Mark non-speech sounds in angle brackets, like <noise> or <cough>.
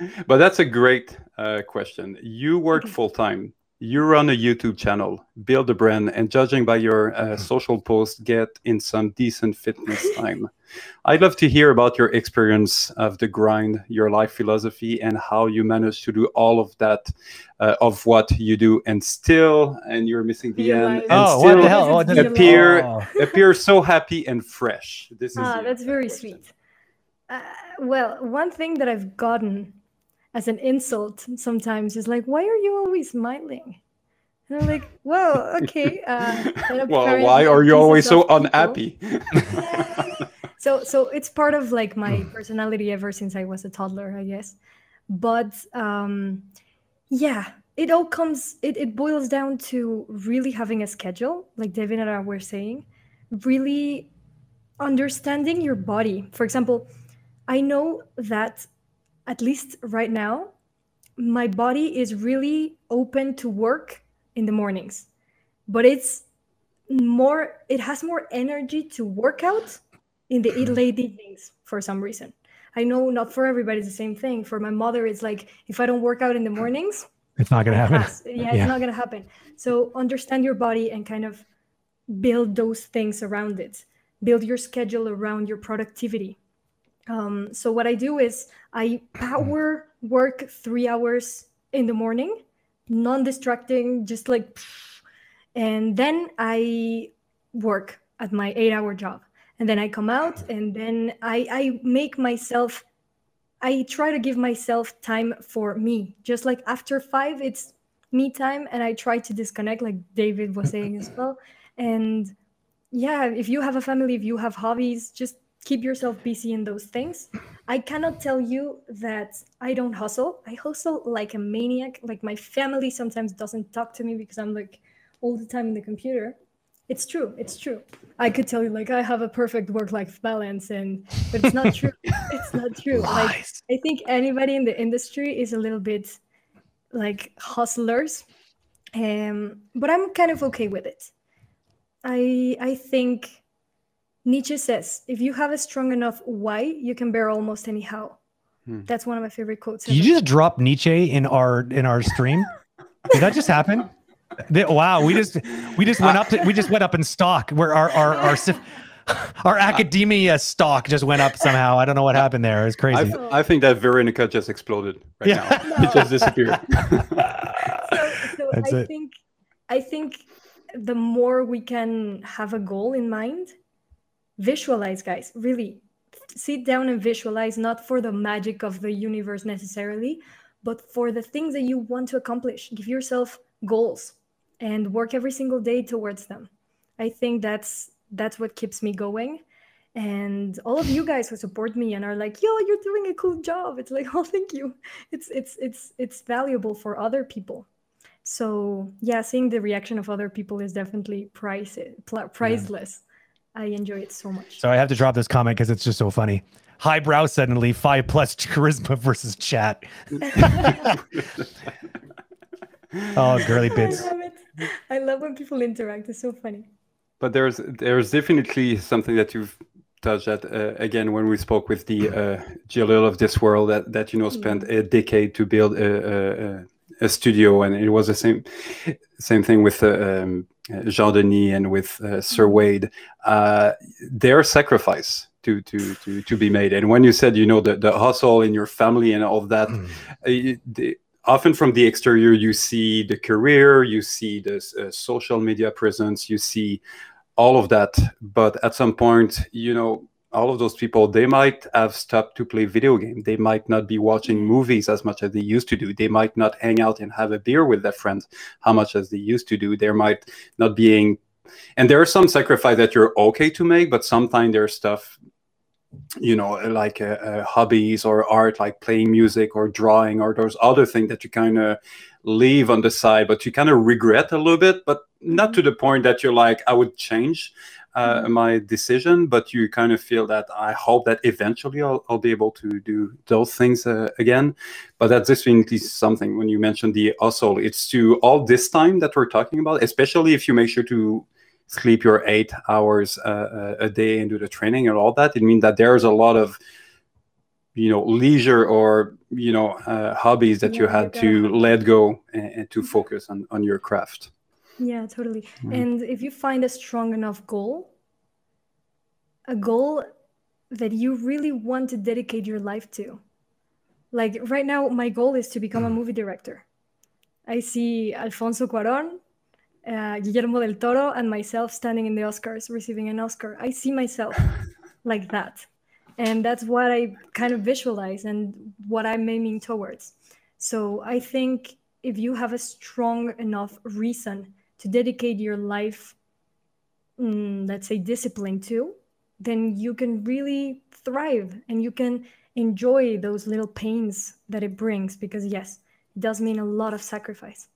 <laughs> but that's a great uh, question. You work full time. You run a YouTube channel, build a brand, and judging by your uh, social posts, get in some decent fitness time. I'd love to hear about your experience of the grind, your life philosophy, and how you manage to do all of that uh, of what you do, and still, and you're missing the end, and Oh, still what the hell? Oh, appear <laughs> Oh. appear so happy and fresh. This is Ah, the that's very question. sweet. Uh, well, one thing that I've gotten as an insult sometimes is like, "Why are you always smiling?" And I'm like, "Well, okay." Uh, <laughs> Well, why are you always so people- unhappy? <laughs> so so it's part of like my personality ever since i was a toddler i guess but um yeah it all comes it, it boils down to really having a schedule like david and i were saying really understanding your body for example i know that at least right now my body is really open to work in the mornings but it's more it has more energy to work out in the mm-hmm. late evenings for some reason. I know not for everybody it's the same thing. For my mother it's like if i don't work out in the mornings It's not going to happen. has- yeah, Yeah. it's not going to happen. So understand your body and kind of build those things around it. Build your schedule around your productivity um, so what i do is i power work three hours in the morning non-distracting just like and then i work at my eight hour job. And then i come out and then i i make myself i try to give myself time for me. Just like after five it's me time and i try to disconnect like david was saying as well. And yeah if you have a family if you have hobbies just keep yourself busy in those things. I cannot tell you that i don't hustle. I hustle like a maniac. Like my family sometimes doesn't talk to me because i'm like all the time in the computer. It's true. It's true. I could tell you like i have a perfect work life balance and but it's not <laughs> true. It's not true. Like i think anybody in the industry is a little bit like hustlers um but i'm kind of okay with it. I i think nietzsche says if you have a strong enough why you can bear almost anyhow Hmm. that's one of my favorite quotes Did you just drop Nietzsche in our in our stream? Did that just happen? Th- Wow, we just we just went up to, we just went up in stock. Where our our our sif- our academia stock just went up somehow. I don't know what happened there. It's crazy. th- I think that Veronica just exploded right Yeah. now. It just disappeared. <laughs> so, so That's I it. think I think the more we can have a goal in mind, visualize, guys. Really, sit down and visualize, not for the magic of the universe necessarily, but for the things that you want to accomplish. Give yourself goals and work every single day towards them. I think that's that's what keeps me going. And all of you guys who support me and are like, "Yo, you're doing a cool job." It's like, <laughs> "Oh, thank you." It's it's it's it's valuable for other people. So yeah, seeing the reaction of other people is definitely price priceless. I enjoy it so much. So I have to drop this comment because it's just so funny. Highbrow suddenly five plus <laughs> charisma versus chat. <laughs> Oh, girly bits. I bits. love it. I love when people interact. It's so funny. But there's there's definitely something that you've touched at uh, again when we spoke with the uh, Jalil of this world that that you know spent a decade to build a, a, a- a studio and it was the same same thing with uh, um, Jean Denis and with uh, Sir Wade. Uh, their sacrifice to to to to be made. And when you said you know the the hustle in your family and all of that, Mm. uh, the, often from the exterior you see the career you see the uh, social media presence you see all of that but at some point you know all of those people they might have stopped to play video game. They might not be watching movies as much as they used to do. They might not hang out and have a beer with their friends how much as they used to do. There might not being and there are some sacrifice that you're okay to make but sometimes there's stuff you know like uh, uh, hobbies or art like playing music or drawing or those other things that you kind of leave on the side but you kind of regret a little bit but not to the point that you're like i would change uh, my decision but you kind of feel that i hope that eventually i'll, I'll be able to do those things uh, again. But that's definitely something when you mentioned the hustle it's to all this time that we're talking about especially if you make sure to sleep your eight hours uh, a day and do the training and all that it means that there's a lot of you know leisure or you know uh, hobbies that Yeah, you had to let go and, and to focus on on your craft Yeah, totally. Mhm. And if you find a strong enough goal, a goal that you really want to dedicate your life to. Like right now, my goal is to become a movie director. I see Alfonso Cuarón, uh, Guillermo del Toro, and myself standing in the Oscars receiving an Oscar. I see myself <laughs> like that. And that's what I kind of visualize and what I'm aiming towards. So I think if you have a strong enough reason to dedicate your life, mm, let's say, discipline to, then you can really thrive and you can enjoy those little pains that it brings because, yes, it does mean a lot of sacrifice.